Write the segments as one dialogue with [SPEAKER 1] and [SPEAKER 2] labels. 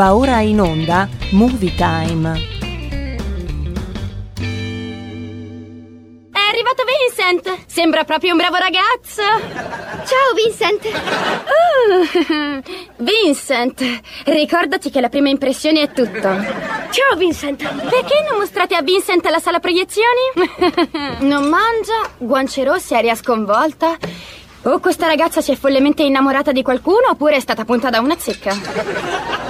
[SPEAKER 1] Va ora in onda Movie Time.
[SPEAKER 2] È arrivato Vincent! Sembra proprio un bravo ragazzo!
[SPEAKER 3] Ciao Vincent!
[SPEAKER 2] Uh, Vincent, ricordati che la prima impressione è tutto.
[SPEAKER 3] Ciao Vincent!
[SPEAKER 2] Perché non mostrate a Vincent la sala proiezioni? non mangia, guance rosse, aria sconvolta. O questa ragazza si è follemente innamorata di qualcuno oppure è stata punta da una zecca.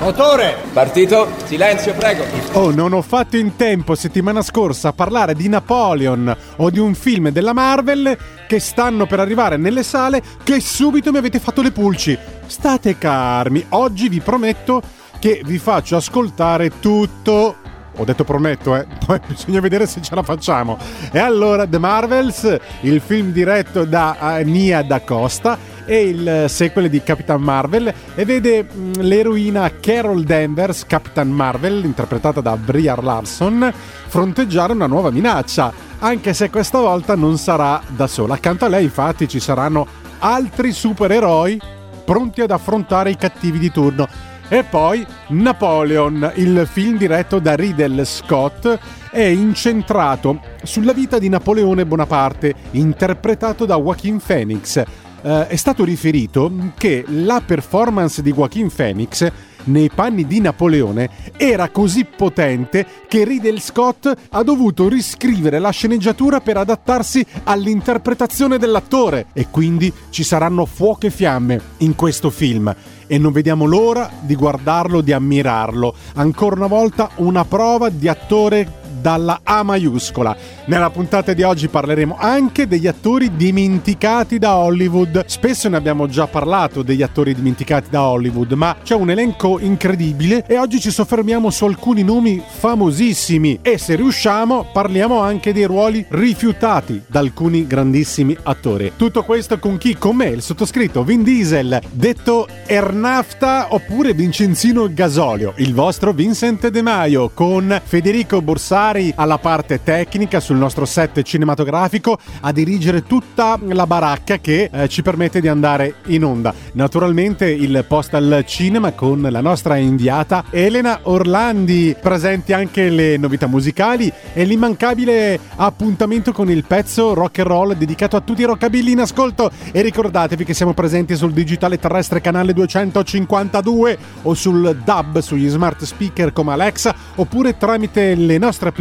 [SPEAKER 4] Motore! Partito? Silenzio, prego.
[SPEAKER 5] Oh, non ho fatto in tempo settimana scorsa a parlare di Napoleon o di un film della Marvel che stanno per arrivare nelle sale che subito mi avete fatto le pulci. State calmi, oggi vi prometto che vi faccio ascoltare tutto. Ho detto prometto, eh. Poi bisogna vedere se ce la facciamo. E allora, The Marvels, il film diretto da uh, Nia Da Costa e il sequel di Capitan Marvel e vede l'eroina Carol Danvers, Capitan Marvel, interpretata da Brie Larson, fronteggiare una nuova minaccia, anche se questa volta non sarà da sola. Accanto a lei infatti ci saranno altri supereroi pronti ad affrontare i cattivi di turno. E poi Napoleon, il film diretto da Riddle Scott, è incentrato sulla vita di Napoleone Bonaparte, interpretato da Joaquin Phoenix. Uh, è stato riferito che la performance di Joaquin Phoenix nei panni di Napoleone era così potente che Riddle Scott ha dovuto riscrivere la sceneggiatura per adattarsi all'interpretazione dell'attore e quindi ci saranno fuoco e fiamme in questo film e non vediamo l'ora di guardarlo, di ammirarlo. Ancora una volta una prova di attore dalla A maiuscola. Nella puntata di oggi parleremo anche degli attori dimenticati da Hollywood. Spesso ne abbiamo già parlato degli attori dimenticati da Hollywood, ma c'è un elenco incredibile e oggi ci soffermiamo su alcuni nomi famosissimi e se riusciamo parliamo anche dei ruoli rifiutati da alcuni grandissimi attori. Tutto questo con chi? Con me, il sottoscritto Vin Diesel, detto Ernafta oppure Vincenzino Gasolio, il vostro Vincent De Maio con Federico Borsari alla parte tecnica sul nostro set cinematografico a dirigere tutta la baracca che eh, ci permette di andare in onda. Naturalmente il post al cinema con la nostra inviata Elena Orlandi, presenti anche le novità musicali e l'immancabile appuntamento con il pezzo rock and roll dedicato a tutti i rockabilly in ascolto e ricordatevi che siamo presenti sul digitale terrestre canale 252 o sul DAB sugli smart speaker come Alexa oppure tramite le nostre applicazioni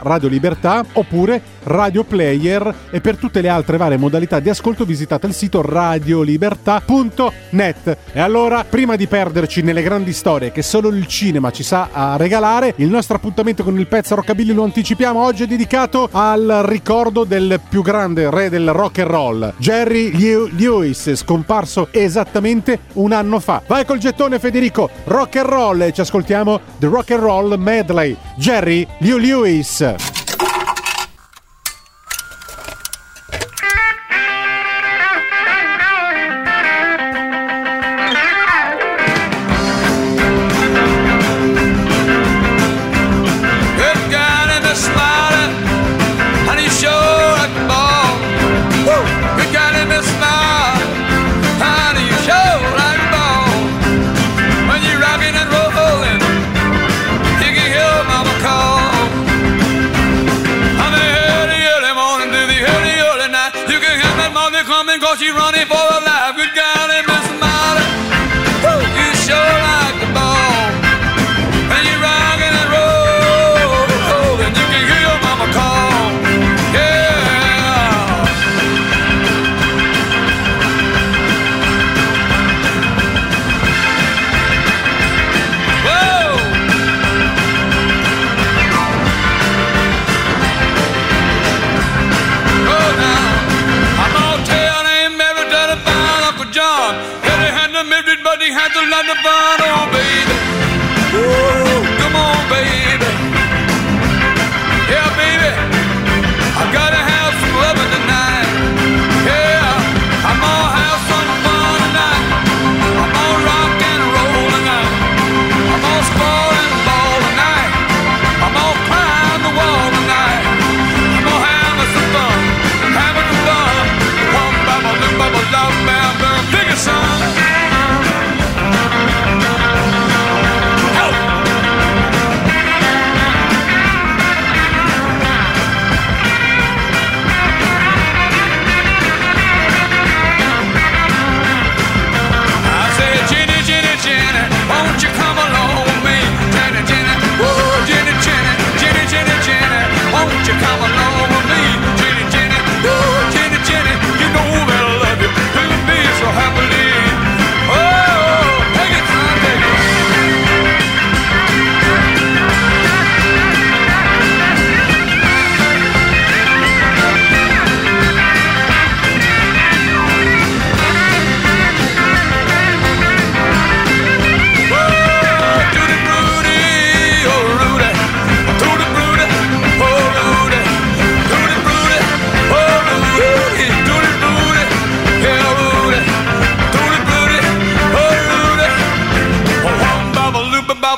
[SPEAKER 5] Radio Libertà oppure Radio Player e per tutte le altre varie modalità di ascolto visitate il sito radiolibertà.net. E allora, prima di perderci nelle grandi storie che solo il cinema ci sa a regalare, il nostro appuntamento con il pezzo Rockabilly lo anticipiamo oggi è dedicato al ricordo del più grande re del rock and roll, Jerry Lewis, scomparso esattamente un anno fa. Vai col gettone Federico, rock and roll e ci ascoltiamo The Rock and Roll Medley. Jerry Lewis.
[SPEAKER 6] Lewis.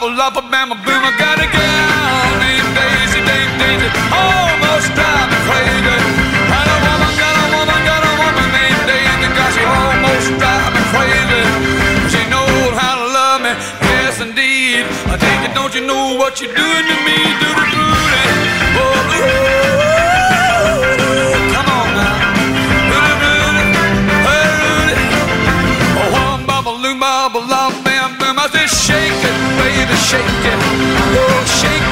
[SPEAKER 6] Loopa, baba, lapa, bama, boom, I gotta get on these daisy, daisy, daisy, almost drive me crazy. Got a woman, got a woman, got a woman named Daisy, got she almost drive me crazy. She knows how to love me, yes indeed. I think it, don't you know what you're doing to me, do shake it, baby, shake it. Oh, shake it,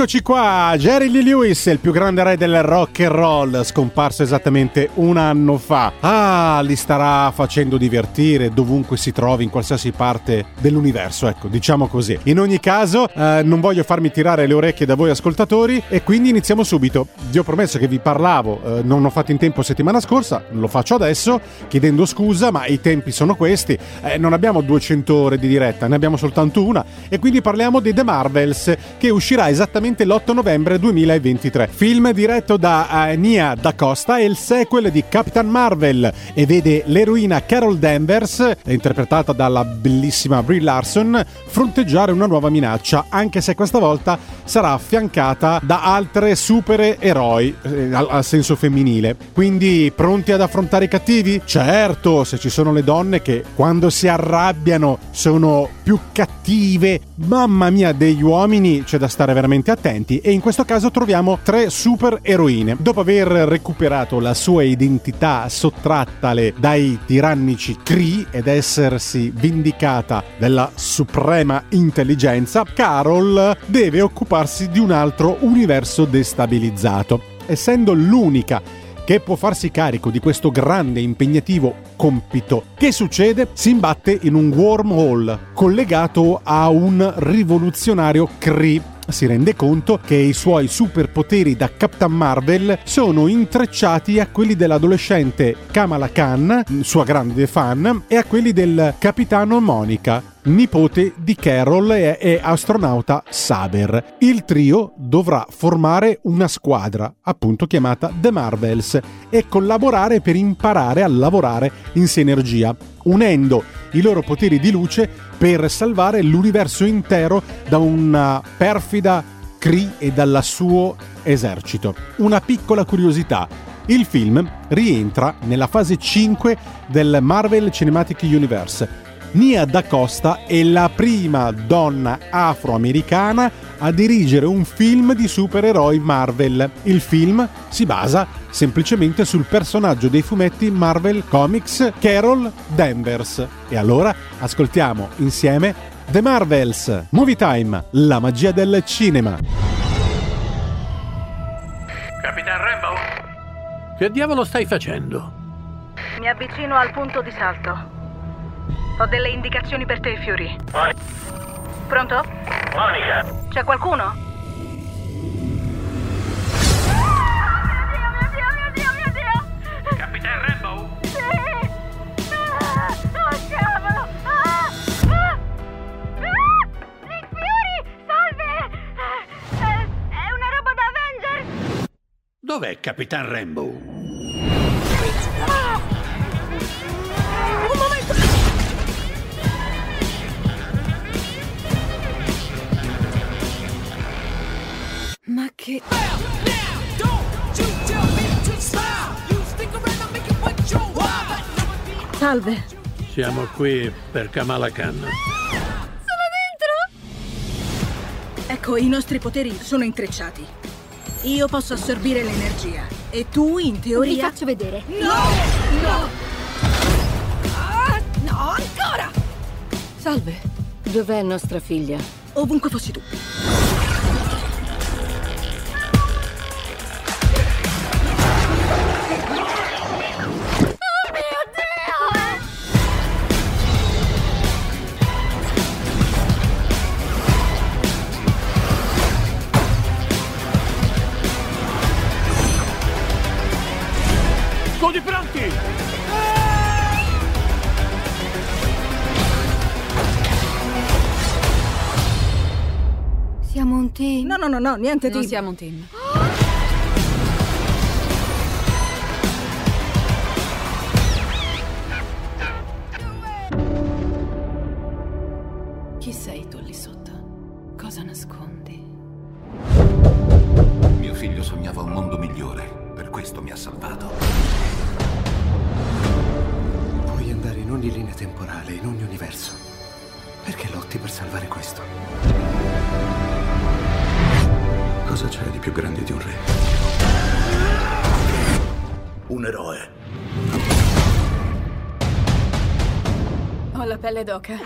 [SPEAKER 5] Eccoci qua, Jerry Lee Lewis, il più grande re del rock and roll, scomparso esattamente un anno fa. Ah, li starà facendo divertire dovunque si trovi, in qualsiasi parte dell'universo, ecco, diciamo così. In ogni caso, eh, non voglio farmi tirare le orecchie da voi ascoltatori e quindi iniziamo subito. Vi ho promesso che vi parlavo, eh, non ho fatto in tempo settimana scorsa, lo faccio adesso, chiedendo scusa, ma i tempi sono questi. Eh, non abbiamo 200 ore di diretta, ne abbiamo soltanto una e quindi parliamo di The Marvels che uscirà esattamente l'8 novembre 2023. Film diretto da eh, Nia Da Costa è il sequel di Capitan Marvel e vede l'eroina Carol Danvers, interpretata dalla bellissima Brie Larson, fronteggiare una nuova minaccia, anche se questa volta sarà affiancata da altre supereroi, eh, al, al senso femminile. Quindi pronti ad affrontare i cattivi? Certo, se ci sono le donne che quando si arrabbiano sono più cattive, mamma mia, degli uomini c'è da stare veramente attenti e in questo caso troviamo tre super eroine. Dopo aver recuperato la sua identità sottrattale dai tirannici Kree ed essersi vendicata della suprema intelligenza, Carol deve occuparsi di un altro universo destabilizzato. Essendo l'unica che può farsi carico di questo grande e impegnativo compito. Che succede? Si imbatte in un wormhole collegato a un rivoluzionario Kree si rende conto che i suoi superpoteri da Captain Marvel sono intrecciati a quelli dell'adolescente Kamala Khan, sua grande fan, e a quelli del capitano Monica, nipote di Carol e, astronauta Saber. Il trio dovrà formare una squadra, appunto chiamata The Marvels, e collaborare per imparare a lavorare in sinergia, unendo i loro poteri di luce per salvare l'universo intero da una perfida Kree e dal suo esercito. Una piccola curiosità. Il film rientra nella fase 5 del Marvel Cinematic Universe. Nia Da Costa è la prima donna afroamericana a dirigere un film di supereroi Marvel. Il film si basa semplicemente sul personaggio dei fumetti Marvel Comics Carol Danvers. E allora ascoltiamo insieme The Marvels, Movie Time, la magia del cinema.
[SPEAKER 7] Capitan Rambo? Che diavolo stai facendo?
[SPEAKER 8] Mi avvicino al punto di salto. Ho delle indicazioni per te, Fury. Pronto?
[SPEAKER 7] Monica!
[SPEAKER 8] C'è qualcuno?
[SPEAKER 7] Capitan Rambo?
[SPEAKER 9] Oh, cavolo! Ah! Ah! Ah! Nick Fury! Salve! Eh, È una roba da Avengers!
[SPEAKER 7] Dov'è Capitan Rambo?
[SPEAKER 1] Che... Salve.
[SPEAKER 7] Siamo qui per Kamala Khan.
[SPEAKER 9] Sono dentro!
[SPEAKER 8] Ecco, i nostri poteri sono intrecciati. Io posso assorbire l'energia. E tu, in teoria.
[SPEAKER 3] Vi faccio vedere.
[SPEAKER 8] No! No!
[SPEAKER 9] Ah, no, ancora!
[SPEAKER 1] Salve. Dov'è nostra figlia?
[SPEAKER 8] Ovunque fossi tu.
[SPEAKER 1] Siamo un team.
[SPEAKER 8] No, no, no, no, niente
[SPEAKER 1] Non
[SPEAKER 8] di.
[SPEAKER 1] siamo un team. Chi sei tu lì sotto? Cosa nascondi?
[SPEAKER 10] Mio figlio sognava un mondo migliore, per questo mi ha salvato.
[SPEAKER 11] Puoi andare in ogni linea temporale, in ogni universo. Perché lotti per salvare questo?
[SPEAKER 10] Cosa c'è di più grande di un re?
[SPEAKER 11] Un eroe.
[SPEAKER 1] Ho la pelle d'oca.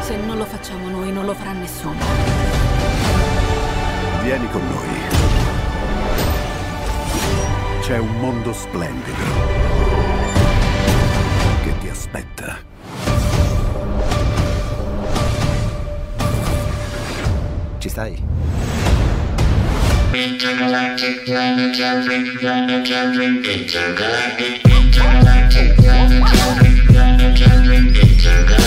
[SPEAKER 1] Se non lo facciamo noi, non lo farà nessuno.
[SPEAKER 11] Vieni con noi. C'è un mondo splendido che ti aspetta.
[SPEAKER 6] Te sai. Intergalactic planet jumping, intergalactic, intergalactic, planet jumping, intergalactic.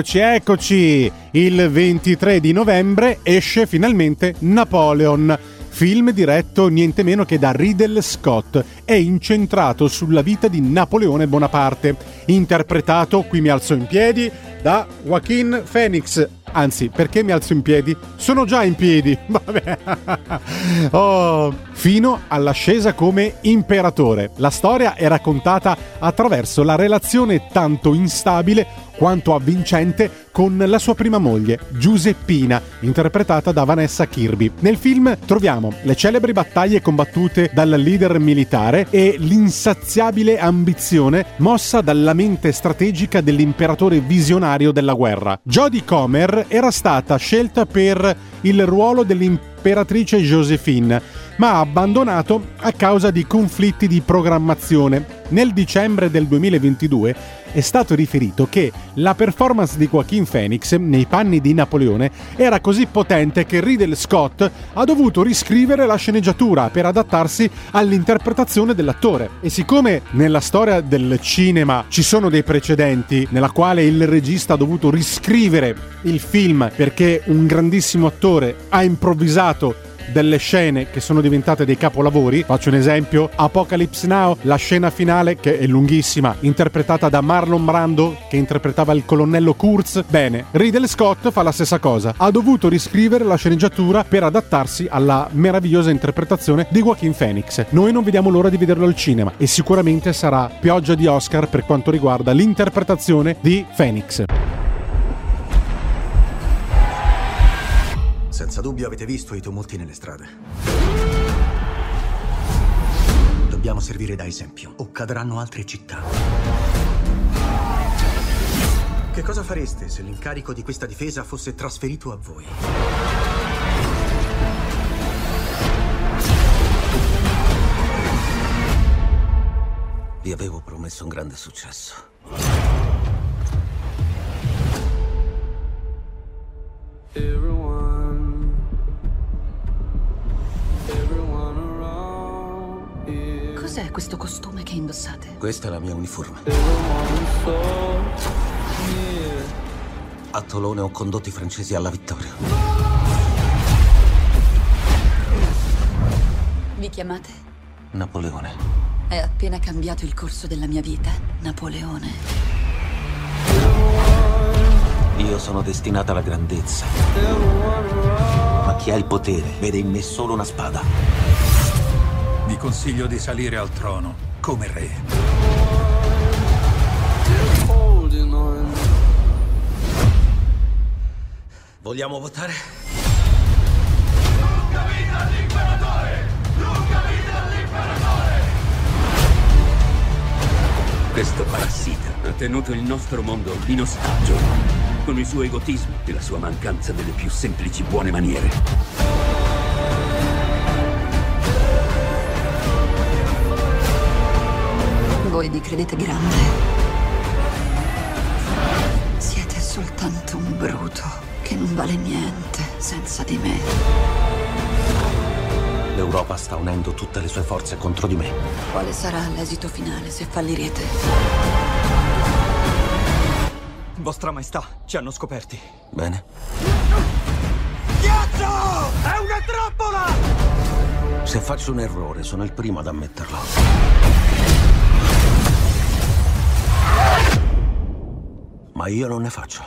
[SPEAKER 5] Eccoci, eccoci! Il 23 di novembre esce finalmente Napoleon. Film diretto niente meno che da Riddle Scott e incentrato sulla vita di Napoleone Bonaparte, interpretato, qui mi alzo in piedi, da Joaquin Phoenix. Anzi, perché mi alzo in piedi? Sono già in piedi. Vabbè. Oh, fino all'ascesa come imperatore. La storia è raccontata attraverso la relazione tanto instabile quanto avvincente con la sua prima moglie, Giuseppina, interpretata da Vanessa Kirby. Nel film troviamo le celebri battaglie combattute dal leader militare e l'insaziabile ambizione mossa dalla mente strategica dell'imperatore visionario della guerra. Jodie Comer era stata scelta per il ruolo dell'imperatrice Josephine, ma abbandonato a causa di conflitti di programmazione. Nel dicembre del 2022 è stato riferito che la performance di Joaquin Phoenix nei panni di Napoleone era così potente che Riddle Scott ha dovuto riscrivere la sceneggiatura per adattarsi all'interpretazione dell'attore. E siccome nella storia del cinema ci sono dei precedenti nella quale il regista ha dovuto riscrivere il film perché un grandissimo attore ha improvvisato delle scene che sono diventate dei capolavori. Faccio un esempio: Apocalypse Now, la scena finale che è lunghissima, interpretata da Marlon Brando che interpretava il colonnello Kurz. Bene, Riddle Scott fa la stessa cosa. Ha dovuto riscrivere la sceneggiatura per adattarsi alla meravigliosa interpretazione di Joaquin Phoenix. Noi non vediamo l'ora di vederlo al cinema e sicuramente sarà pioggia di Oscar per quanto riguarda l'interpretazione di Phoenix.
[SPEAKER 12] Senza dubbio avete visto i tumulti nelle strade. Dobbiamo servire da esempio, o cadranno altre città. Che cosa fareste se l'incarico di questa difesa fosse trasferito a voi?
[SPEAKER 10] Vi avevo promesso un grande successo.
[SPEAKER 1] Cos'è questo costume che indossate?
[SPEAKER 10] Questa è la mia uniforme. A Tolone ho condotto i francesi alla vittoria.
[SPEAKER 1] Vi chiamate?
[SPEAKER 10] Napoleone.
[SPEAKER 1] È appena cambiato il corso della mia vita, Napoleone.
[SPEAKER 10] Io sono destinata alla grandezza. Ma chi ha il potere vede in me solo una spada.
[SPEAKER 13] Vi consiglio di salire al trono come re.
[SPEAKER 10] Vogliamo votare?
[SPEAKER 14] Questo parassita ha tenuto il nostro mondo in ostaggio con il suo egotismo e la sua mancanza delle più semplici buone maniere.
[SPEAKER 1] Voi vi credete grande. Siete soltanto un bruto che non vale niente senza di me.
[SPEAKER 10] L'Europa sta unendo tutte le sue forze contro di me.
[SPEAKER 1] Quale sarà l'esito finale se fallirete?
[SPEAKER 15] Vostra Maestà, ci hanno scoperti.
[SPEAKER 10] Bene.
[SPEAKER 15] Ghiaccio! È una trappola!
[SPEAKER 10] Se faccio un errore, sono il primo ad ammetterlo. Ma io non ne faccio.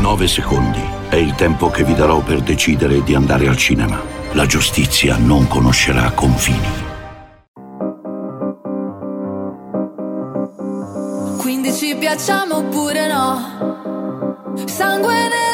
[SPEAKER 16] Nove secondi è il tempo che vi darò per decidere di andare al cinema. La giustizia non conoscerà confini.
[SPEAKER 17] Quindi ci piacciamo oppure no? Sangue nella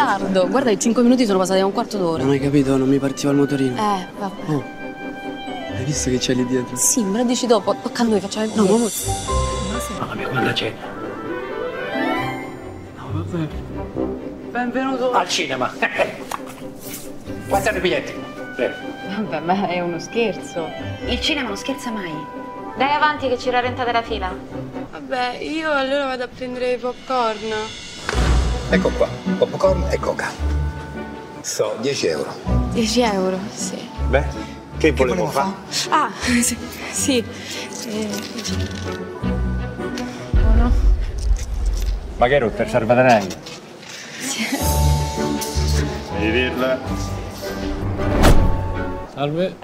[SPEAKER 18] ritardo. Guarda, i 5 minuti sono passati a un quarto d'ora.
[SPEAKER 19] Non hai capito, non mi partiva il motorino.
[SPEAKER 18] Eh, vabbè.
[SPEAKER 19] Oh. Hai visto che c'è lì dietro?
[SPEAKER 18] Sì, me lo dici dopo. Tocca a noi, facciamo il
[SPEAKER 19] No, ma
[SPEAKER 7] Mamma mia, quanta c'è?
[SPEAKER 19] Benvenuto
[SPEAKER 7] al cinema. Quanti i biglietti? Prego.
[SPEAKER 18] Vabbè, ma è uno scherzo.
[SPEAKER 20] Il cinema non scherza mai. Dai avanti che ci rallentate la fila.
[SPEAKER 21] Vabbè, io allora vado a prendere i popcorn.
[SPEAKER 22] Ecco qua, popcorn e coca. So, 10 euro.
[SPEAKER 21] 10 euro, sì.
[SPEAKER 22] Beh, che volevo fare?
[SPEAKER 21] Ah, sì. sì. Eh, Buono.
[SPEAKER 7] Ma che per salvadanaio?
[SPEAKER 22] Devi dirla.
[SPEAKER 7] Salve.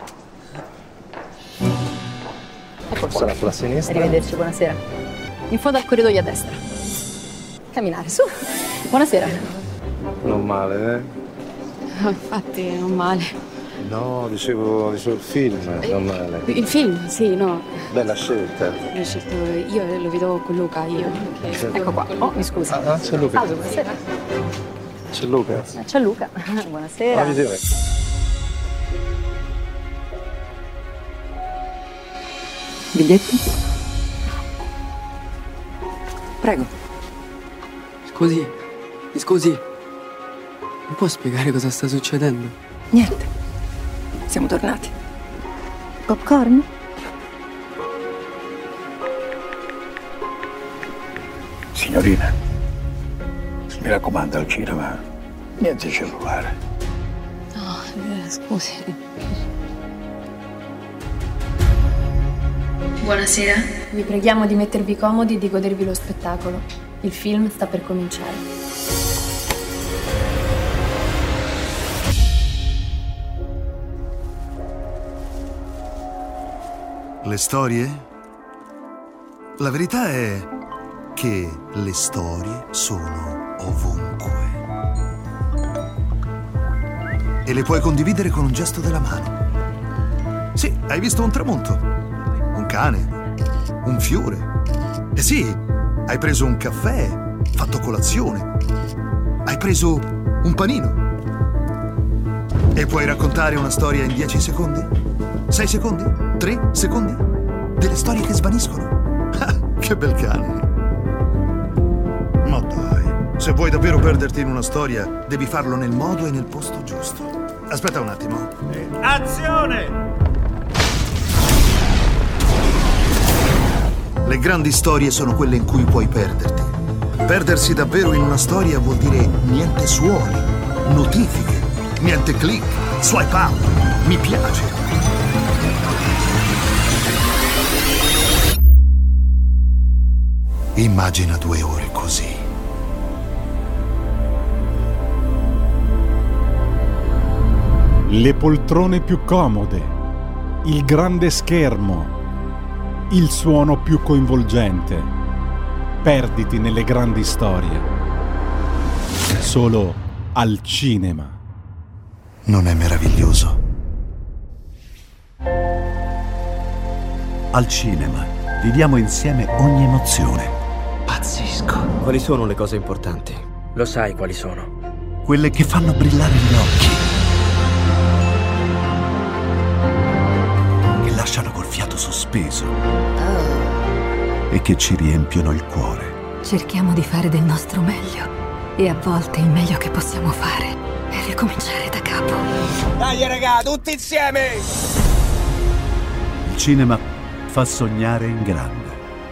[SPEAKER 18] Ecco
[SPEAKER 22] Sarà sulla sinistra.
[SPEAKER 18] Arrivederci, buonasera. In fondo al corridoio a destra. Camminare, su. Buonasera.
[SPEAKER 22] Non male, eh?
[SPEAKER 21] Infatti, non male.
[SPEAKER 22] No, dicevo, dicevo il film, non male.
[SPEAKER 21] Il film, sì, no.
[SPEAKER 22] Bella scelta.
[SPEAKER 21] L'ho scelto io, lo vedo con Luca, io.
[SPEAKER 18] Ecco qua. Oh, mi scusa.
[SPEAKER 22] Ah, c'è Luca.
[SPEAKER 18] Salve, buonasera.
[SPEAKER 22] C'è Luca.
[SPEAKER 18] Eh, C'è Luca. Buonasera.
[SPEAKER 22] Visione.
[SPEAKER 19] Biglietti? Prego. Scusi, mi scusi. Mi può spiegare cosa sta succedendo?
[SPEAKER 23] Niente. Siamo tornati.
[SPEAKER 18] Popcorn?
[SPEAKER 22] Signorina, mi raccomando al cinema, niente cellulare.
[SPEAKER 18] No, eh, scusi.
[SPEAKER 21] Buonasera. Vi preghiamo di mettervi comodi e di godervi lo spettacolo. Il film sta per cominciare.
[SPEAKER 24] Le storie? La verità è che le storie sono ovunque. E le puoi condividere con un gesto della mano. Sì, hai visto un tramonto, un cane, un fiore. E sì, hai preso un caffè, fatto colazione. Hai preso un panino. E puoi raccontare una storia in 10 secondi? 6 secondi? 3 secondi? Delle storie che svaniscono? Ah, che bel cane. Ma dai, se vuoi davvero perderti in una storia, devi farlo nel modo e nel posto giusto. Aspetta un attimo.
[SPEAKER 15] Azione!
[SPEAKER 24] Le grandi storie sono quelle in cui puoi perderti. Perdersi davvero in una storia vuol dire niente suoni, notifiche, niente click, swipe up, mi piace. Immagina due ore così.
[SPEAKER 5] Le poltrone più comode, il grande schermo, il suono più coinvolgente. Perditi nelle grandi storie. Solo al cinema.
[SPEAKER 24] Non è meraviglioso?
[SPEAKER 25] Al cinema viviamo insieme ogni emozione.
[SPEAKER 26] Pazzesco. Quali sono le cose importanti? Lo sai quali sono.
[SPEAKER 25] Quelle che fanno brillare gli occhi. Che lasciano col fiato sospeso. E che ci riempiono il cuore.
[SPEAKER 27] Cerchiamo di fare del nostro meglio. E a volte il meglio che possiamo fare è ricominciare da capo.
[SPEAKER 15] Dai raga, tutti insieme!
[SPEAKER 25] Il cinema fa sognare in grande.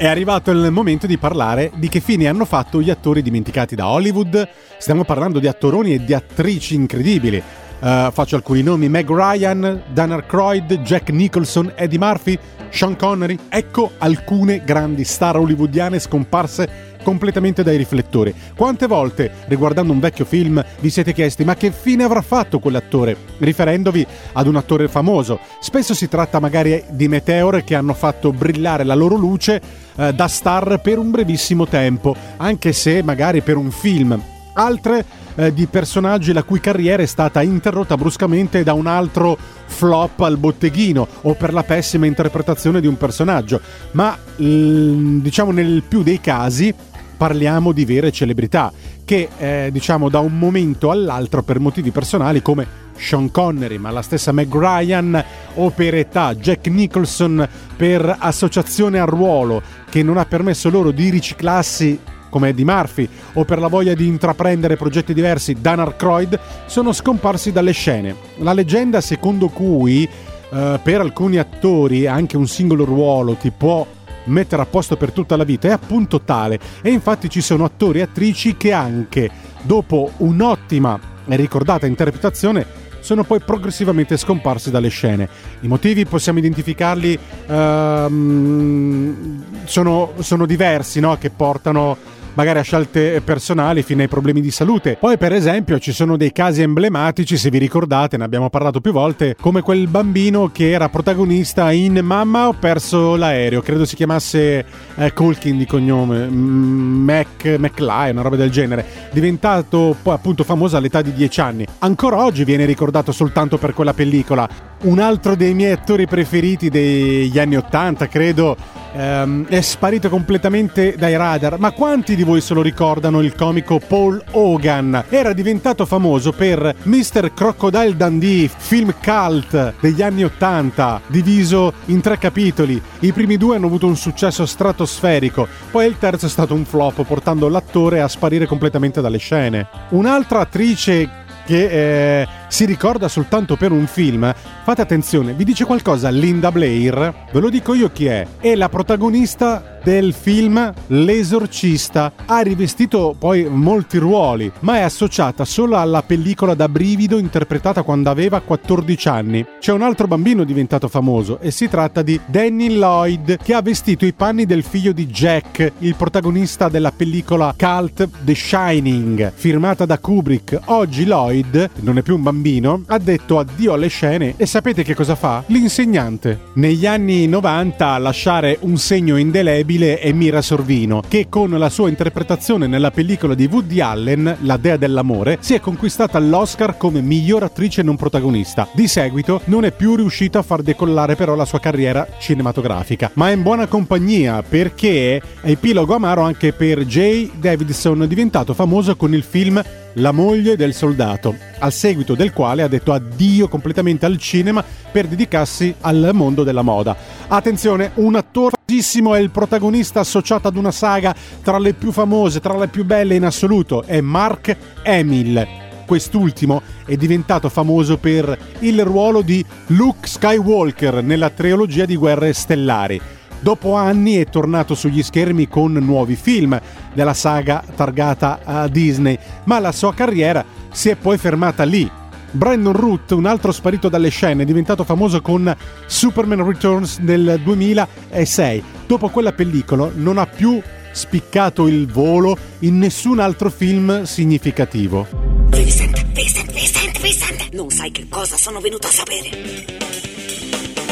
[SPEAKER 5] È arrivato il momento di parlare di che fine hanno fatto gli attori dimenticati da Hollywood. Stiamo parlando di attoroni e di attrici incredibili. Uh, faccio alcuni nomi: Meg Ryan, Dan Aykroyd, Jack Nicholson, Eddie Murphy, Sean Connery. Ecco alcune grandi star hollywoodiane scomparse completamente dai riflettori. Quante volte, riguardando un vecchio film, vi siete chiesti ma che fine avrà fatto quell'attore? Riferendovi ad un attore famoso. Spesso si tratta magari di meteore che hanno fatto brillare la loro luce eh, da star per un brevissimo tempo, anche se magari per un film. Altre eh, di personaggi la cui carriera è stata interrotta bruscamente da un altro flop al botteghino o per la pessima interpretazione di un personaggio, ma l- diciamo nel più dei casi parliamo di vere celebrità che eh, diciamo da un momento all'altro per motivi personali come Sean Connery, ma la stessa Meg Ryan o per età, Jack Nicholson per associazione al ruolo che non ha permesso loro di riciclarsi come Eddie Murphy o per la voglia di intraprendere progetti diversi Dan Aykroyd sono scomparsi dalle scene. La leggenda secondo cui eh, per alcuni attori anche un singolo ruolo ti può mettere a posto per tutta la vita è appunto tale e infatti ci sono attori e attrici che anche dopo un'ottima e ricordata interpretazione sono poi progressivamente scomparsi dalle scene. I motivi possiamo identificarli, ehm, sono, sono diversi, no? che portano magari a scelte personali fino ai problemi di salute. Poi, per esempio, ci sono dei casi emblematici, se vi ricordate, ne abbiamo parlato più volte, come quel bambino che era protagonista in Mamma ho perso l'aereo, credo si chiamasse eh, Colkin di cognome, mm, Mac, McLeod, una roba del genere, diventato poi appunto famoso all'età di 10 anni. Ancora oggi viene ricordato soltanto per quella pellicola. Un altro dei miei attori preferiti degli anni 80, credo, ehm, è sparito completamente dai radar. Ma quanti di voi se lo ricordano il comico Paul Hogan? Era diventato famoso per Mr. Crocodile Dundee, film cult degli anni 80, diviso in tre capitoli. I primi due hanno avuto un successo stratosferico, poi il terzo è stato un flop, portando l'attore a sparire completamente dalle scene. Un'altra attrice che eh, si ricorda soltanto per un film, fate attenzione, vi dice qualcosa Linda Blair? Ve lo dico io chi è. È la protagonista del film L'esorcista. Ha rivestito poi molti ruoli, ma è associata solo alla pellicola da brivido interpretata quando aveva 14 anni. C'è un altro bambino diventato famoso e si tratta di Danny Lloyd che ha vestito i panni del figlio di Jack, il protagonista della pellicola cult The Shining, firmata da Kubrick. Oggi Lloyd non è più un bambino bambino ha detto addio alle scene e sapete che cosa fa? L'insegnante. Negli anni 90 a lasciare un segno indelebile è Mira Sorvino, che con la sua interpretazione nella pellicola di Woody Allen, La Dea dell'amore, si è conquistata l'Oscar come miglior attrice non protagonista. Di seguito non è più riuscita a far decollare però la sua carriera cinematografica, ma è in buona compagnia perché è epilogo amaro anche per Jay Davidson, diventato famoso con il film La moglie del soldato, al seguito del quale ha detto addio completamente al cinema per dedicarsi al mondo della moda. Attenzione, un attore famosissimo è il protagonista associato ad una saga tra le più famose, tra le più belle in assoluto, è Mark Hamill. Quest'ultimo è diventato famoso per il ruolo di Luke Skywalker nella trilogia di Guerre Stellari. Dopo anni è tornato sugli schermi con nuovi film della saga targata a Disney, ma la sua carriera si è poi fermata lì. Brandon Root, un altro sparito dalle scene, è diventato famoso con Superman Returns nel 2006. Dopo quella pellicola non ha più spiccato il volo in nessun altro film significativo.
[SPEAKER 28] Vincent, Vincent, Vincent, Vincent! Non sai che cosa sono venuto a sapere.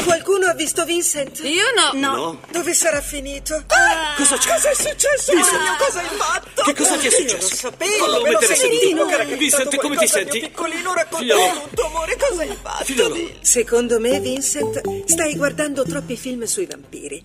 [SPEAKER 29] Qualcuno ha visto Vincent?
[SPEAKER 20] Io no.
[SPEAKER 28] No.
[SPEAKER 29] Dove sarà finito?
[SPEAKER 28] Ah,
[SPEAKER 29] cosa c'è? Cosa è successo?
[SPEAKER 28] Vincent.
[SPEAKER 29] Mario, cosa hai fatto?
[SPEAKER 28] Che cosa ti è
[SPEAKER 29] Io
[SPEAKER 28] successo?
[SPEAKER 29] lo sapevo,
[SPEAKER 28] Fallo
[SPEAKER 29] me lo
[SPEAKER 28] mettere
[SPEAKER 29] sentivo
[SPEAKER 28] seduto.
[SPEAKER 29] che era
[SPEAKER 28] Vincent, come ti senti?
[SPEAKER 29] piccolino, racconta
[SPEAKER 28] Figliolo.
[SPEAKER 29] tutto, amore, cosa hai fatto?
[SPEAKER 28] Figliolo.
[SPEAKER 29] Secondo me, Vincent, stai guardando troppi film sui vampiri.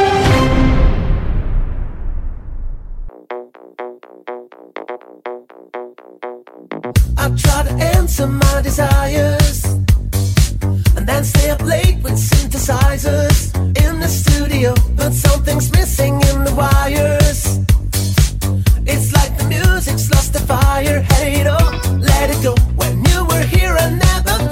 [SPEAKER 30] I try to answer my desires and then stay up late with synthesizers in the studio, but something's missing in the wires. It's like the music's lost the fire. Hey, don't let it go. When you were here, I never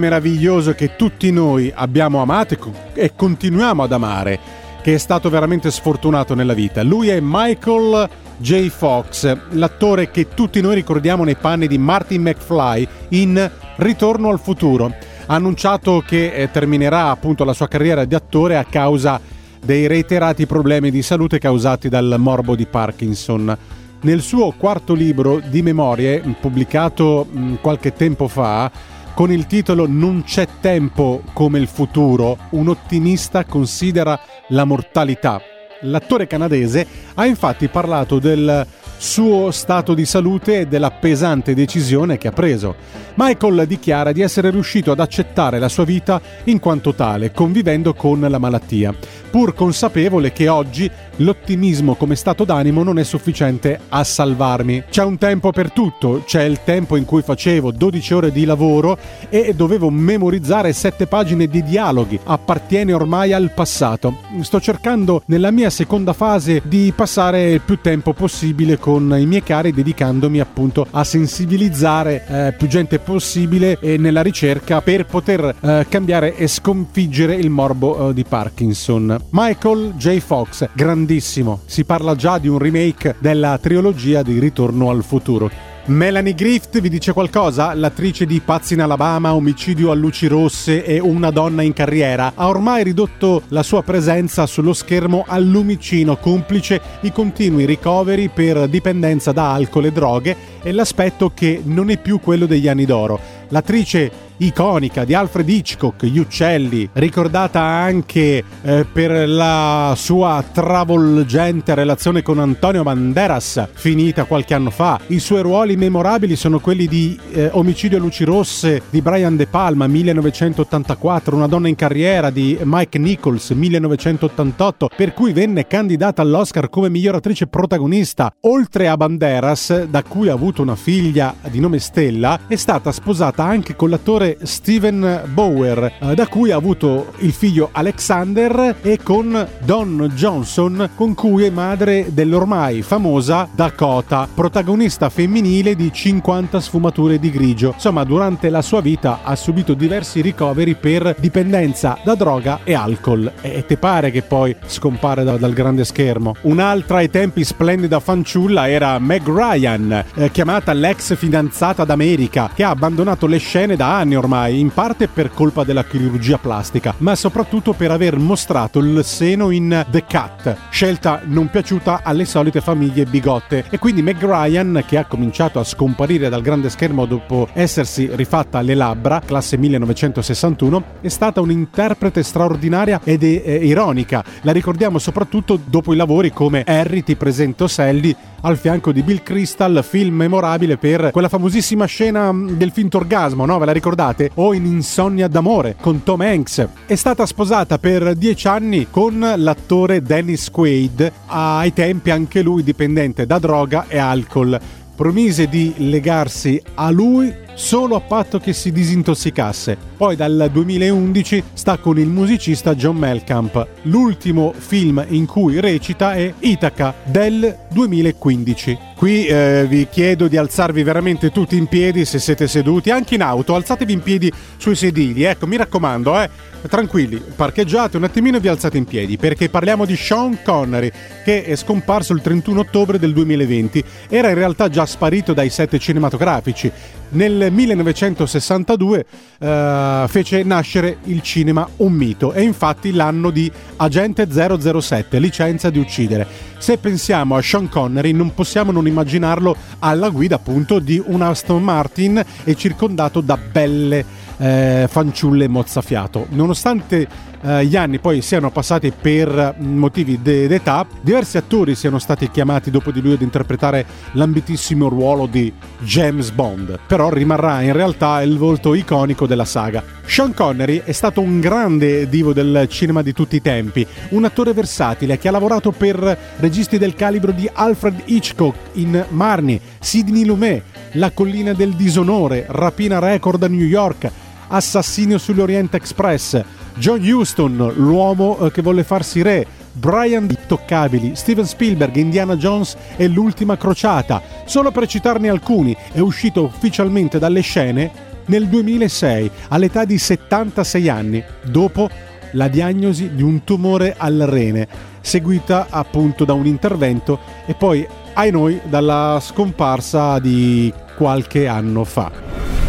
[SPEAKER 5] meraviglioso che tutti noi abbiamo amato e co- continuiamo ad amare, che è stato veramente sfortunato nella vita. Lui è Michael J. Fox, l'attore che tutti noi ricordiamo nei panni di Martin McFly in Ritorno al futuro. Ha annunciato che eh, terminerà appunto la sua carriera di attore a causa dei reiterati problemi di salute causati dal morbo di Parkinson. Nel suo quarto libro di memorie, pubblicato mh, qualche tempo fa, con il titolo Non c'è tempo come il futuro, un ottimista considera la mortalità. L'attore canadese ha infatti parlato del suo stato di salute e della pesante decisione che ha preso. Michael dichiara di essere riuscito ad accettare la sua vita in quanto tale, convivendo con la malattia, pur consapevole che oggi l'ottimismo come stato d'animo non è sufficiente a salvarmi. C'è un tempo per tutto, c'è il tempo in cui facevo 12 ore di lavoro e dovevo memorizzare 7 pagine di dialoghi, appartiene ormai al passato. Sto cercando nella mia seconda fase di passare il più tempo possibile con i miei cari dedicandomi appunto a sensibilizzare eh, più gente possibile e nella ricerca per poter eh, cambiare e sconfiggere il morbo eh, di Parkinson. Michael J. Fox, grandissimo. Si parla già di un remake della trilogia di Ritorno al futuro. Melanie Griffith vi dice qualcosa? L'attrice di Pazzi in Alabama, Omicidio a luci rosse e Una donna in carriera ha ormai ridotto la sua presenza sullo schermo al lumicino, complice i continui ricoveri per dipendenza da alcol e droghe e l'aspetto che non è più quello degli anni d'oro. L'attrice iconica di Alfred Hitchcock, Gli uccelli, ricordata anche eh, per la sua travolgente relazione con Antonio Banderas, finita qualche anno fa. I suoi ruoli memorabili sono quelli di eh, Omicidio a luci rosse di Brian De Palma, 1984, Una donna in carriera di Mike Nichols, 1988, per cui venne candidata all'Oscar come miglior attrice protagonista. Oltre a Banderas, da cui ha avuto una figlia di nome Stella, è stata sposata anche con l'attore Steven Bauer, eh, da cui ha avuto il figlio Alexander e con Don Johnson, con cui è madre dell'ormai famosa Dakota, protagonista femminile di 50 sfumature di grigio. Insomma, durante la sua vita ha subito diversi ricoveri per dipendenza da droga e alcol. E te pare che poi scompare da- dal grande schermo. Un'altra ai tempi splendida fanciulla era Meg Ryan, eh, chiamata l'ex fidanzata d'America, che ha abbandonato le scene da anni ormai, in parte per colpa della chirurgia plastica, ma soprattutto per aver mostrato il seno in The Cat, scelta non piaciuta alle solite famiglie bigotte. E quindi Meg Ryan, che ha cominciato a scomparire dal grande schermo dopo essersi rifatta le labbra, classe 1961, è stata un'interprete straordinaria ed eh, ironica. La ricordiamo soprattutto dopo i lavori come Harry ti presento Sally al fianco di Bill Crystal, film memorabile per quella famosissima scena mm, del finto orgasmo, no? Ve la ricordate? O in Insonnia d'amore con Tom Hanks. È stata sposata per dieci anni con l'attore Dennis Quaid, ai tempi anche lui dipendente da droga e alcol. Promise di legarsi a lui solo a patto che si disintossicasse. Poi dal 2011 sta con il musicista John Melkamp. L'ultimo film in cui recita è Itaca del 2015. Qui eh, vi chiedo di alzarvi veramente tutti in piedi se siete seduti, anche in auto, alzatevi in piedi sui sedili, ecco, mi raccomando, eh. Tranquilli, parcheggiate un attimino e vi alzate in piedi perché parliamo di Sean Connery che è scomparso il 31 ottobre del 2020. Era in realtà già sparito dai set cinematografici. Nel 1962 eh, fece nascere il cinema un mito e infatti l'anno di Agente 007, licenza di uccidere. Se pensiamo a Sean Connery non possiamo non immaginarlo alla guida appunto di un Aston Martin e circondato da belle eh, fanciulle mozzafiato. Nonostante eh, gli anni poi siano passati per motivi de- d'età, diversi attori siano stati chiamati dopo di lui ad interpretare l'ambitissimo ruolo di James Bond, però rimarrà in realtà il volto iconico della saga. Sean Connery è stato un grande divo del cinema di tutti i tempi, un attore versatile che ha lavorato per registi del calibro di Alfred Hitchcock in Marnie, Sidney Lumet, La collina del disonore, Rapina Record a New York, Assassinio sull'Orient Express, John Huston, l'uomo eh, che volle farsi re, Brian Toccabili, Steven Spielberg, Indiana Jones e l'ultima crociata. Solo per citarne alcuni, è uscito ufficialmente dalle scene nel 2006 all'età di 76 anni, dopo la diagnosi di un tumore al rene, seguita appunto da un intervento e poi, ai noi, dalla scomparsa di qualche anno fa.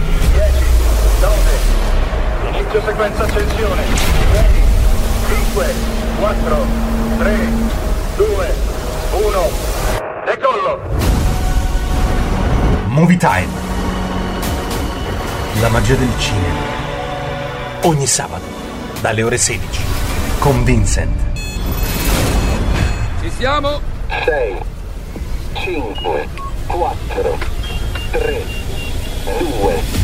[SPEAKER 6] Inizio sequenza accensione. 5, 4, 3, 2, 1. Decollo.
[SPEAKER 25] Movie Time. La magia del cinema. Ogni sabato, dalle ore 16, con Vincent.
[SPEAKER 6] Ci siamo?
[SPEAKER 22] 6, 5, 4, 3, 2,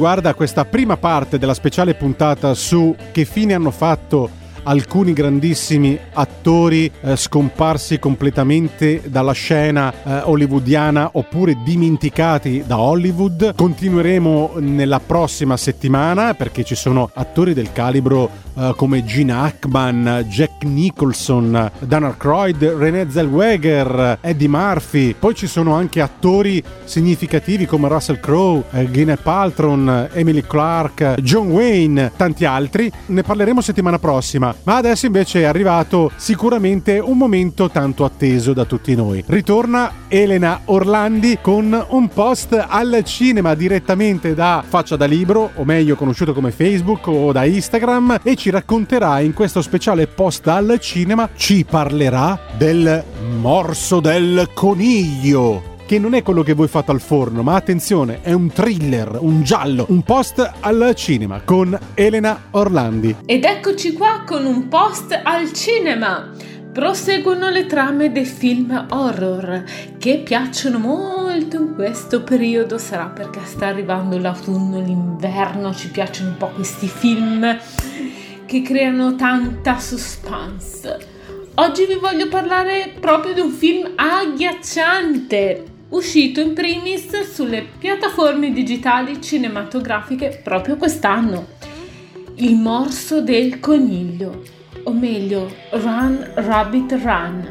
[SPEAKER 5] riguarda questa prima parte della speciale puntata su che fine hanno fatto alcuni grandissimi attori eh, scomparsi completamente dalla scena eh, hollywoodiana oppure dimenticati da Hollywood. Continueremo nella prossima settimana perché ci sono attori del calibro eh, come Gene Hackman, Jack Nicholson, Dan Aykroyd, Renée Zellweger, Eddie Murphy. Poi ci sono anche attori significativi come Russell Crowe, eh, Gwyneth Paltrow, Emily Clark, John Wayne, tanti altri. Ne parleremo settimana prossima. Ma adesso invece è arrivato sicuramente un momento tanto atteso da tutti noi. Ritorna Elena Orlandi con un post al cinema direttamente da Faccia da Libro, o meglio conosciuto come Facebook o da Instagram, e ci racconterà in questo speciale post al cinema, ci parlerà del morso del coniglio che non è quello che voi fate al forno, ma attenzione, è un thriller, un giallo, un post al cinema con Elena Orlandi.
[SPEAKER 31] Ed eccoci qua con un post al cinema. Proseguono le trame dei film horror che piacciono molto in questo periodo, sarà perché sta arrivando l'autunno, l'inverno, ci piacciono un po' questi film che creano tanta suspense. Oggi vi voglio parlare proprio di un film agghiacciante, uscito in primis sulle piattaforme digitali cinematografiche proprio quest'anno. Il morso del coniglio, o meglio, Run Rabbit Run.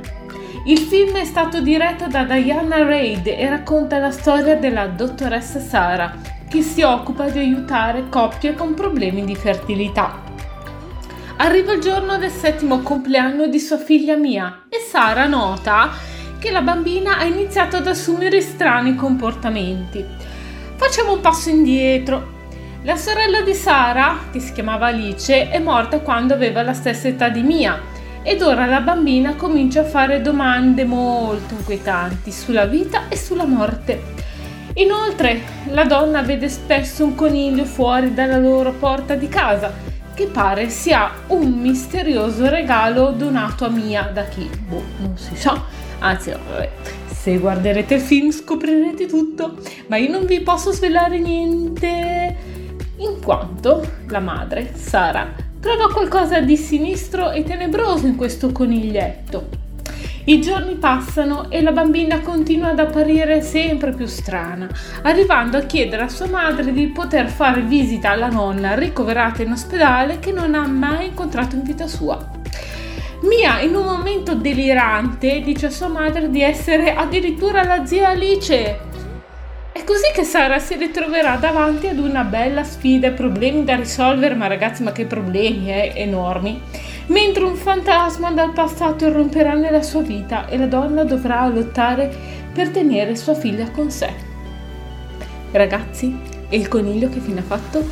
[SPEAKER 31] Il film è stato diretto da Diana Reid e racconta la storia della dottoressa Sara, che si occupa di aiutare coppie con problemi di fertilità. Arriva il giorno del settimo compleanno di sua figlia Mia e Sara nota che la bambina ha iniziato ad assumere strani comportamenti. Facciamo un passo indietro. La sorella di Sara, che si chiamava Alice, è morta quando aveva la stessa età di Mia ed ora la bambina comincia a fare domande molto inquietanti sulla vita e sulla morte. Inoltre, la donna vede spesso un coniglio fuori dalla loro porta di casa, che pare sia un misterioso regalo donato a Mia da chi? Boh, non si sa. Anzi, no, vabbè. Se guarderete il film scoprirete tutto, ma io non vi posso svelare niente, in quanto la madre, Sara, trova qualcosa di sinistro e tenebroso in questo coniglietto. I giorni passano e la bambina continua ad apparire sempre più strana, arrivando a chiedere a sua madre di poter fare visita alla nonna ricoverata in ospedale che non ha mai incontrato in vita sua. Mia, in un momento delirante, dice a sua madre di essere addirittura la zia Alice. È così che Sara si ritroverà davanti ad una bella sfida e problemi da risolvere, ma ragazzi, ma che problemi, eh, enormi. Mentre un fantasma dal passato irromperà nella sua vita e la donna dovrà lottare per tenere sua figlia con sé. Ragazzi, e il coniglio che fine ha fatto?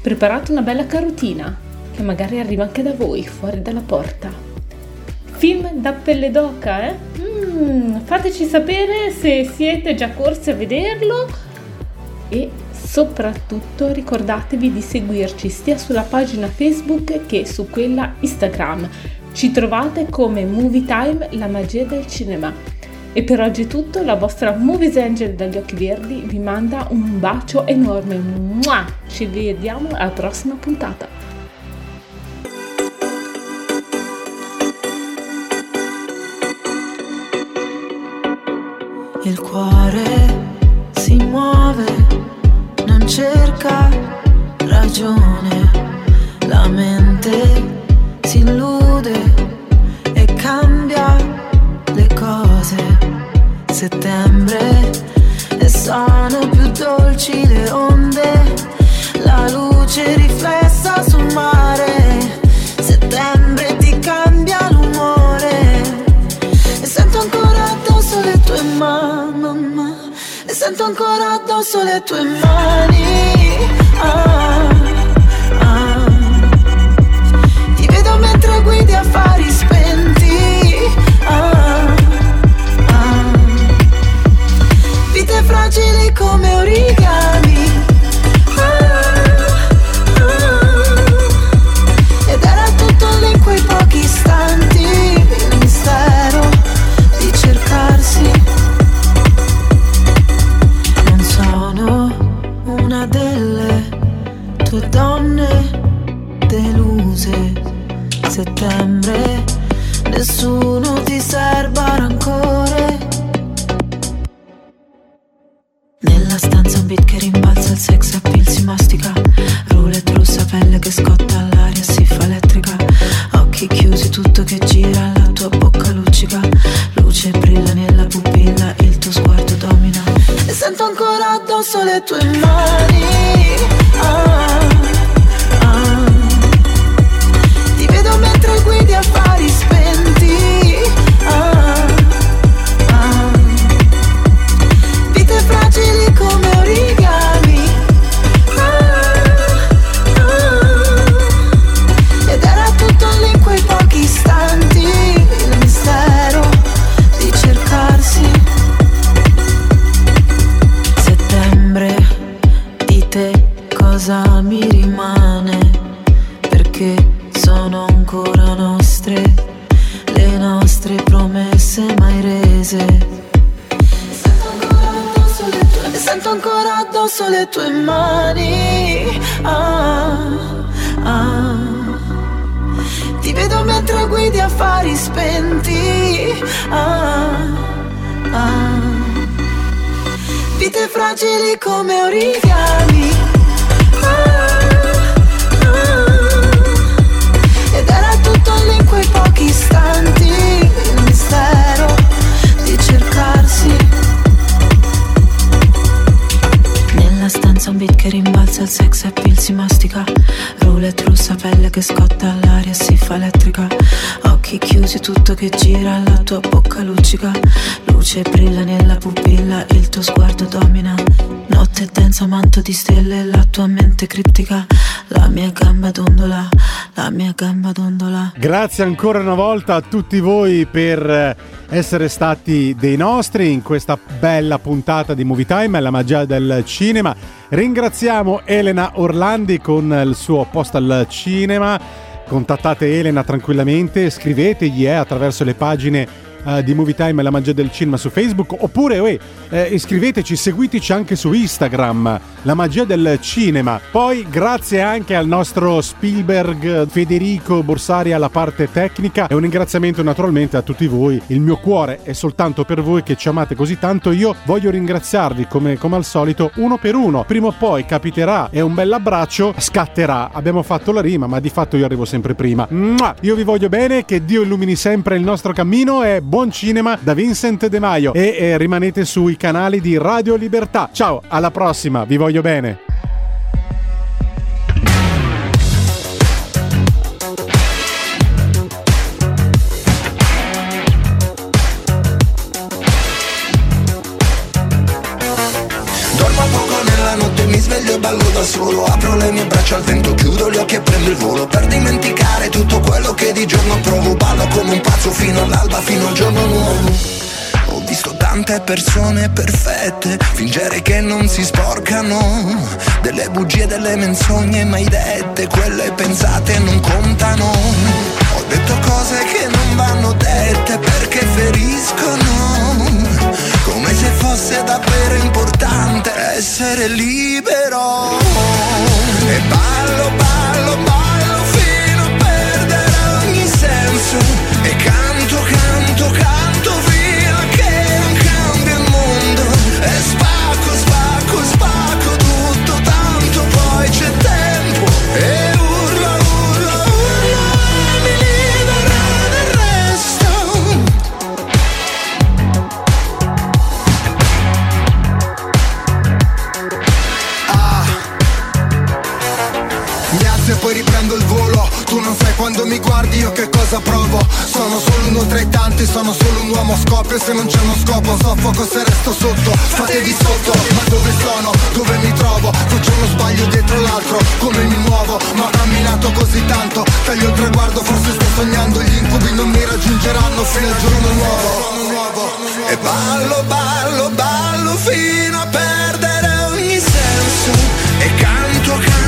[SPEAKER 31] Preparate una bella carotina, che magari arriva anche da voi, fuori dalla porta. Film da pelle d'oca, eh? Mm, fateci sapere se siete già corsi a vederlo e soprattutto ricordatevi di seguirci sia sulla pagina Facebook che su quella Instagram. Ci trovate come Movie Time, la magia del cinema. E per oggi è tutto, la vostra Movies Angel dagli occhi verdi vi manda un bacio enorme. Ci vediamo alla prossima puntata.
[SPEAKER 32] Il cuore si muove, non cerca ragione, la mente si illude e cambia le cose. Settembre e sono più dolci le onde, la luce riflessa le tue mani ah, ah. Ti vedo mentre guidi affari spenti ah, ah. Vite fragili come origami
[SPEAKER 5] Grazie ancora una volta a tutti voi per eh, essere stati dei nostri in questa bella puntata di Movie Time, la magia del cinema. Ringraziamo Elena Orlandi con il suo post al cinema. Contattate Elena tranquillamente, scrivetegli eh, attraverso le pagine eh, di Movie Time la magia del cinema su Facebook oppure uè, eh, iscriveteci, seguiteci anche su Instagram, la magia del cinema. Poi grazie anche al nostro Spielberg Federico Borsari alla parte tecnica e un ringraziamento naturalmente a tutti voi. Il mio cuore è soltanto per voi che ci amate così tanto. Io voglio ringraziarvi come, come al solito uno per uno. Prima o poi capiterà e un bell'abbraccio scatterà. Abbiamo fatto la rima, ma di fatto io arrivo sempre prima. Mua! Io vi voglio bene, che Dio illumini sempre il nostro cammino e buon cinema da Vincent De Maio. E eh, rimanete sui canali di Radio Libertà. Ciao, alla prossima, vi voglio bene.
[SPEAKER 33] Solo Apro le mie braccia al vento, chiudo gli occhi e prendo il volo Per dimenticare tutto quello che di giorno provo Ballo come un pazzo fino all'alba, fino al giorno nuovo visto tante persone perfette fingere che non si sporcano. Delle bugie, delle menzogne mai dette Quelle pensate non contano. Ho detto cose che non vanno dette perché feriscono. Come se fosse davvero importante essere libero. E ballo, ballo, ballo fino a perdere ogni senso Mi alzo e poi riprendo il volo. Tu non sai quando mi guardi io che cosa provo. Sono solo uno tra i tanti, sono solo un uomo Scopio se non c'è uno scopo Soffoco se resto sotto. Fatevi sotto Ma dove sono? Dove mi trovo? Faccio uno sbaglio dietro l'altro Come mi muovo? Ma ho camminato così tanto Taglio il traguardo, forse sto sognando. Gli incubi non mi raggiungeranno fino al giorno nuovo. E ballo, ballo, ballo Fino a perdere ogni senso. E canto, canto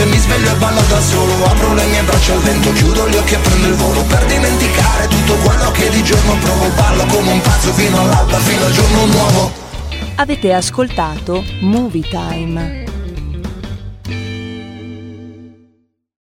[SPEAKER 33] notte, mi sveglio e ballo da solo Apro le mie braccia al vento, chiudo gli occhi e prendo il volo Per dimenticare tutto quello che di giorno provo Ballo come un pazzo fino all'alba, fino al giorno nuovo
[SPEAKER 1] Avete ascoltato Movie Time.